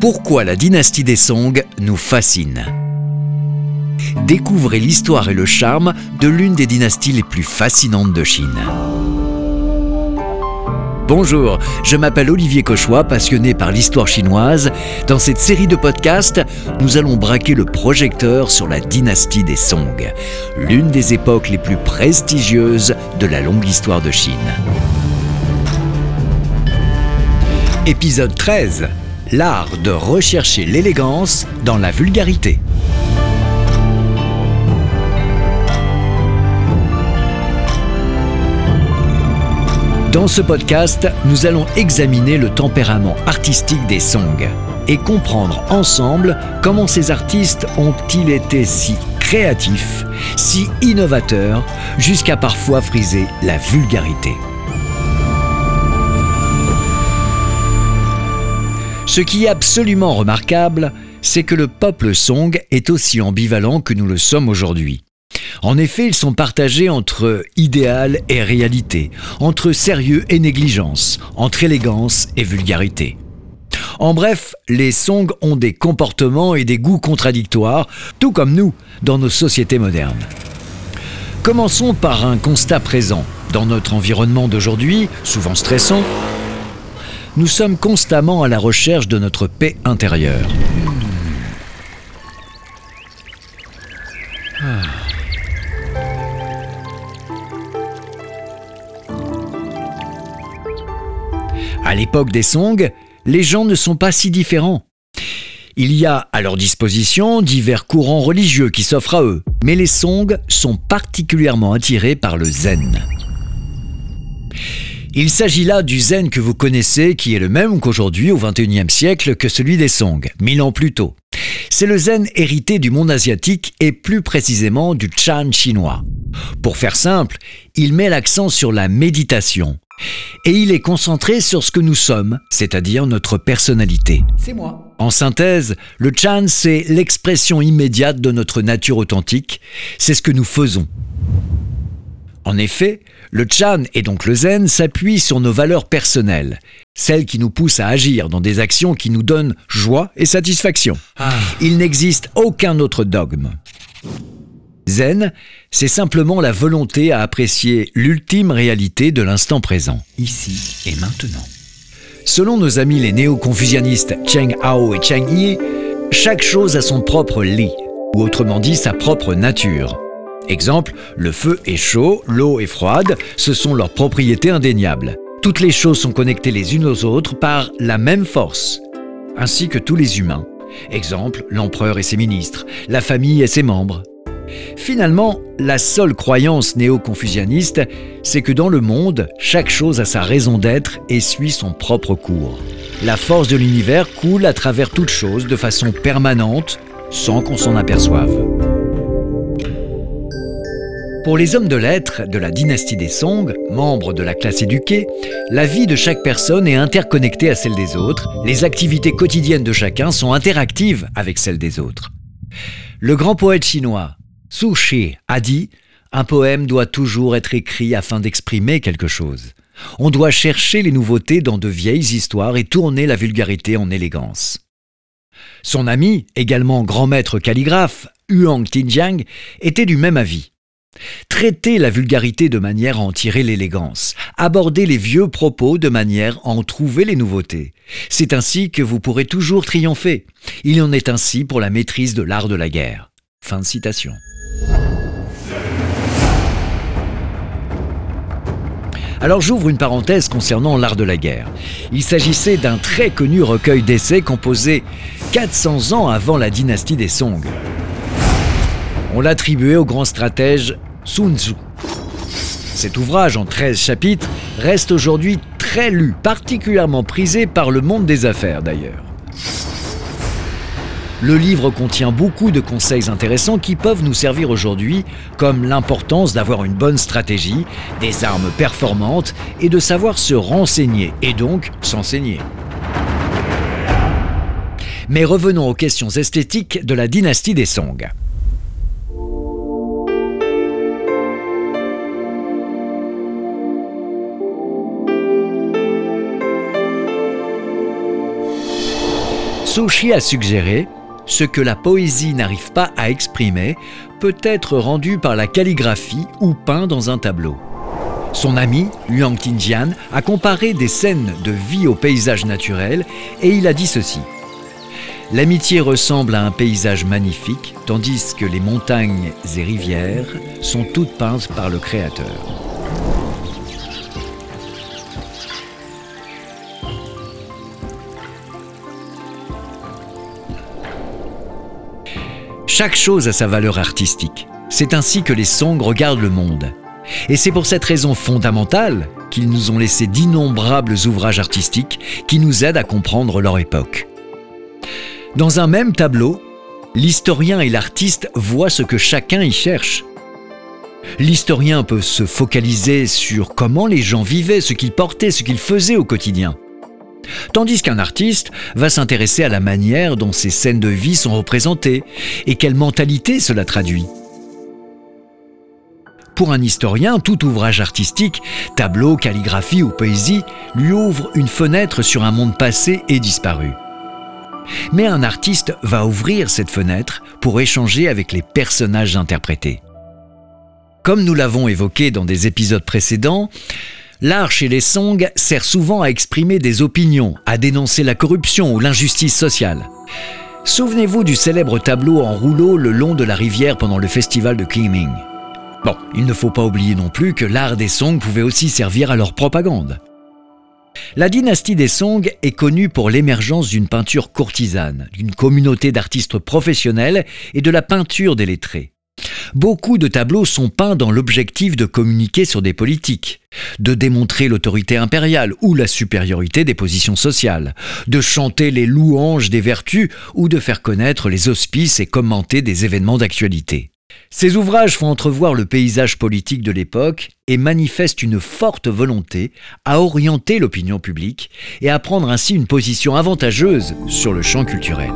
Pourquoi la dynastie des Song nous fascine Découvrez l'histoire et le charme de l'une des dynasties les plus fascinantes de Chine. Bonjour, je m'appelle Olivier Cauchois, passionné par l'histoire chinoise. Dans cette série de podcasts, nous allons braquer le projecteur sur la dynastie des Song, l'une des époques les plus prestigieuses de la longue histoire de Chine. Épisode 13 L'art de rechercher l'élégance dans la vulgarité. Dans ce podcast, nous allons examiner le tempérament artistique des Song et comprendre ensemble comment ces artistes ont-ils été si créatifs, si innovateurs, jusqu'à parfois friser la vulgarité. Ce qui est absolument remarquable, c'est que le peuple Song est aussi ambivalent que nous le sommes aujourd'hui. En effet, ils sont partagés entre idéal et réalité, entre sérieux et négligence, entre élégance et vulgarité. En bref, les Song ont des comportements et des goûts contradictoires, tout comme nous, dans nos sociétés modernes. Commençons par un constat présent. Dans notre environnement d'aujourd'hui, souvent stressant, nous sommes constamment à la recherche de notre paix intérieure. Ah. À l'époque des Song, les gens ne sont pas si différents. Il y a à leur disposition divers courants religieux qui s'offrent à eux, mais les Song sont particulièrement attirés par le zen. Il s'agit là du zen que vous connaissez, qui est le même qu'aujourd'hui au XXIe siècle que celui des Song, mille ans plus tôt. C'est le zen hérité du monde asiatique et plus précisément du Chan chinois. Pour faire simple, il met l'accent sur la méditation. Et il est concentré sur ce que nous sommes, c'est-à-dire notre personnalité. C'est moi. En synthèse, le Chan, c'est l'expression immédiate de notre nature authentique, c'est ce que nous faisons. En effet, le Chan et donc le Zen s'appuient sur nos valeurs personnelles, celles qui nous poussent à agir dans des actions qui nous donnent joie et satisfaction. Ah. Il n'existe aucun autre dogme. Zen, c'est simplement la volonté à apprécier l'ultime réalité de l'instant présent. Ici et maintenant. Selon nos amis les néo-confucianistes Cheng Hao et Cheng Yi, chaque chose a son propre li, ou autrement dit sa propre nature. Exemple, le feu est chaud, l'eau est froide, ce sont leurs propriétés indéniables. Toutes les choses sont connectées les unes aux autres par la même force, ainsi que tous les humains. Exemple, l'empereur et ses ministres, la famille et ses membres. Finalement, la seule croyance néo-confucianiste, c'est que dans le monde, chaque chose a sa raison d'être et suit son propre cours. La force de l'univers coule à travers toute chose de façon permanente, sans qu'on s'en aperçoive. Pour les hommes de lettres de la dynastie des Song, membres de la classe éduquée, la vie de chaque personne est interconnectée à celle des autres, les activités quotidiennes de chacun sont interactives avec celles des autres. Le grand poète chinois Su Shi a dit Un poème doit toujours être écrit afin d'exprimer quelque chose. On doit chercher les nouveautés dans de vieilles histoires et tourner la vulgarité en élégance. Son ami, également grand maître calligraphe, Huang Tinjiang, était du même avis. Traiter la vulgarité de manière à en tirer l'élégance, aborder les vieux propos de manière à en trouver les nouveautés. C'est ainsi que vous pourrez toujours triompher. Il en est ainsi pour la maîtrise de l'art de la guerre. Fin de citation. Alors j'ouvre une parenthèse concernant l'art de la guerre. Il s'agissait d'un très connu recueil d'essais composé 400 ans avant la dynastie des Song. On l'attribuait au grand stratège Sun Tzu. Cet ouvrage en 13 chapitres reste aujourd'hui très lu, particulièrement prisé par le monde des affaires d'ailleurs. Le livre contient beaucoup de conseils intéressants qui peuvent nous servir aujourd'hui, comme l'importance d'avoir une bonne stratégie, des armes performantes et de savoir se renseigner et donc s'enseigner. Mais revenons aux questions esthétiques de la dynastie des Song. Sochi a suggéré ce que la poésie n'arrive pas à exprimer peut être rendu par la calligraphie ou peint dans un tableau. Son ami, Liang Tinjian, a comparé des scènes de vie au paysage naturel et il a dit ceci. L'amitié ressemble à un paysage magnifique, tandis que les montagnes et rivières sont toutes peintes par le Créateur. Chaque chose a sa valeur artistique. C'est ainsi que les Song regardent le monde. Et c'est pour cette raison fondamentale qu'ils nous ont laissé d'innombrables ouvrages artistiques qui nous aident à comprendre leur époque. Dans un même tableau, l'historien et l'artiste voient ce que chacun y cherche. L'historien peut se focaliser sur comment les gens vivaient, ce qu'ils portaient, ce qu'ils faisaient au quotidien. Tandis qu'un artiste va s'intéresser à la manière dont ces scènes de vie sont représentées et quelle mentalité cela traduit. Pour un historien, tout ouvrage artistique, tableau, calligraphie ou poésie, lui ouvre une fenêtre sur un monde passé et disparu. Mais un artiste va ouvrir cette fenêtre pour échanger avec les personnages interprétés. Comme nous l'avons évoqué dans des épisodes précédents, L'art chez les Song sert souvent à exprimer des opinions, à dénoncer la corruption ou l'injustice sociale. Souvenez-vous du célèbre tableau en rouleau le long de la rivière pendant le festival de Qingming. Bon, il ne faut pas oublier non plus que l'art des Song pouvait aussi servir à leur propagande. La dynastie des Song est connue pour l'émergence d'une peinture courtisane, d'une communauté d'artistes professionnels et de la peinture des lettrés. Beaucoup de tableaux sont peints dans l'objectif de communiquer sur des politiques, de démontrer l'autorité impériale ou la supériorité des positions sociales, de chanter les louanges des vertus ou de faire connaître les auspices et commenter des événements d'actualité. Ces ouvrages font entrevoir le paysage politique de l'époque et manifestent une forte volonté à orienter l'opinion publique et à prendre ainsi une position avantageuse sur le champ culturel.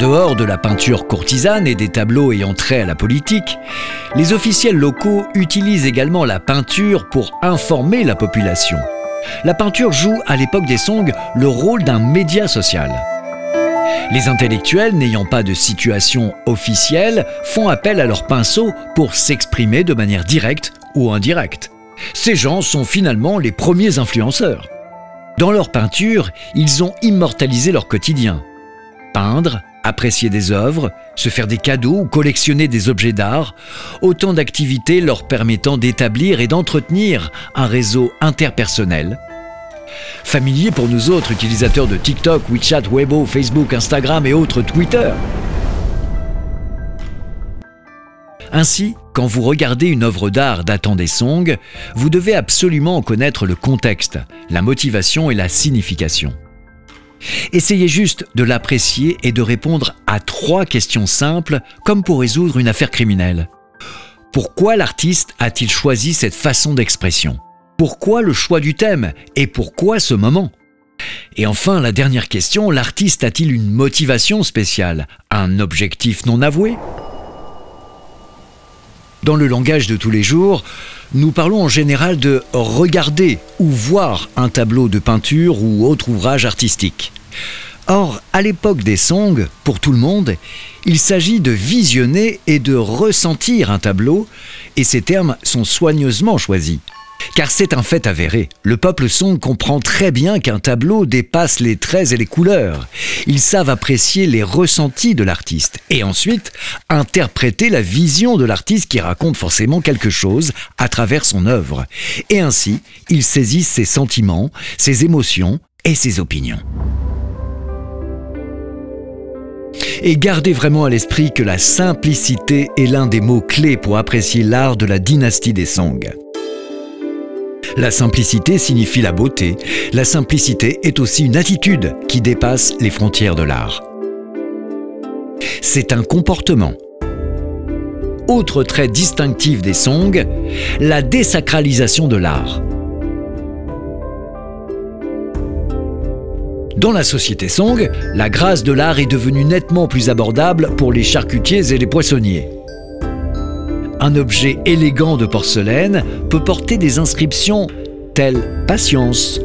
Dehors de la peinture courtisane et des tableaux ayant trait à la politique, les officiels locaux utilisent également la peinture pour informer la population. La peinture joue à l'époque des Song le rôle d'un média social. Les intellectuels n'ayant pas de situation officielle font appel à leur pinceau pour s'exprimer de manière directe ou indirecte. Ces gens sont finalement les premiers influenceurs. Dans leur peinture, ils ont immortalisé leur quotidien. Peindre, Apprécier des œuvres, se faire des cadeaux ou collectionner des objets d'art, autant d'activités leur permettant d'établir et d'entretenir un réseau interpersonnel. Familier pour nous autres utilisateurs de TikTok, WeChat, Weibo, Facebook, Instagram et autres Twitter. Ainsi, quand vous regardez une œuvre d'art datant des Song, vous devez absolument en connaître le contexte, la motivation et la signification. Essayez juste de l'apprécier et de répondre à trois questions simples comme pour résoudre une affaire criminelle. Pourquoi l'artiste a-t-il choisi cette façon d'expression? Pourquoi le choix du thème? Et pourquoi ce moment? Et enfin, la dernière question, l'artiste a-t-il une motivation spéciale? Un objectif non avoué? Dans le langage de tous les jours, nous parlons en général de regarder ou voir un tableau de peinture ou autre ouvrage artistique. Or, à l'époque des Song, pour tout le monde, il s'agit de visionner et de ressentir un tableau, et ces termes sont soigneusement choisis. Car c'est un fait avéré, le peuple Song comprend très bien qu'un tableau dépasse les traits et les couleurs. Ils savent apprécier les ressentis de l'artiste et ensuite interpréter la vision de l'artiste qui raconte forcément quelque chose à travers son œuvre. Et ainsi, ils saisissent ses sentiments, ses émotions et ses opinions. Et gardez vraiment à l'esprit que la simplicité est l'un des mots clés pour apprécier l'art de la dynastie des Song. La simplicité signifie la beauté. La simplicité est aussi une attitude qui dépasse les frontières de l'art. C'est un comportement. Autre trait distinctif des Song, la désacralisation de l'art. Dans la société Song, la grâce de l'art est devenue nettement plus abordable pour les charcutiers et les poissonniers. Un objet élégant de porcelaine peut porter des inscriptions telles Patience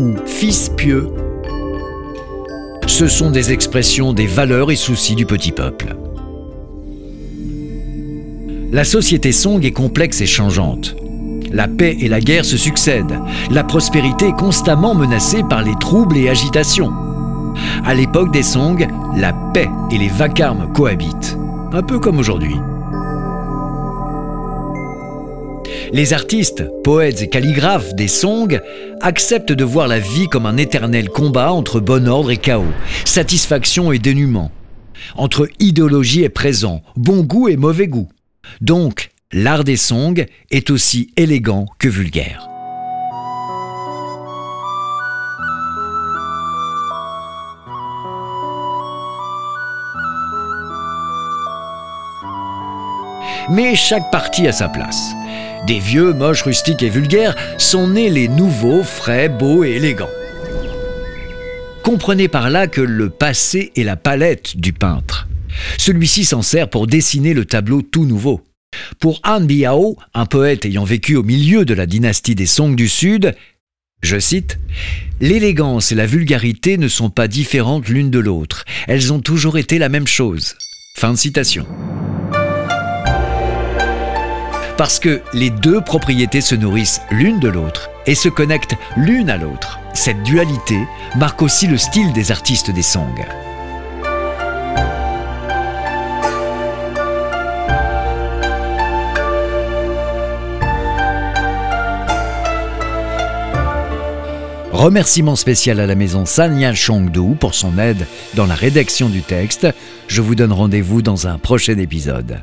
ou Fils pieux. Ce sont des expressions des valeurs et soucis du petit peuple. La société Song est complexe et changeante. La paix et la guerre se succèdent. La prospérité est constamment menacée par les troubles et agitations. À l'époque des Song, la paix et les vacarmes cohabitent, un peu comme aujourd'hui. Les artistes, poètes et calligraphes des Song acceptent de voir la vie comme un éternel combat entre bon ordre et chaos, satisfaction et dénuement, entre idéologie et présent, bon goût et mauvais goût. Donc, l'art des songs est aussi élégant que vulgaire. Mais chaque partie a sa place. Des vieux, moches, rustiques et vulgaires sont nés les nouveaux, frais, beaux et élégants. Comprenez par là que le passé est la palette du peintre. Celui-ci s'en sert pour dessiner le tableau tout nouveau. Pour Han Biao, un poète ayant vécu au milieu de la dynastie des Song du Sud, je cite, L'élégance et la vulgarité ne sont pas différentes l'une de l'autre, elles ont toujours été la même chose. Fin de citation. Parce que les deux propriétés se nourrissent l'une de l'autre et se connectent l'une à l'autre. Cette dualité marque aussi le style des artistes des Song. Remerciement spécial à la maison Sanya Chongdu pour son aide dans la rédaction du texte. Je vous donne rendez-vous dans un prochain épisode.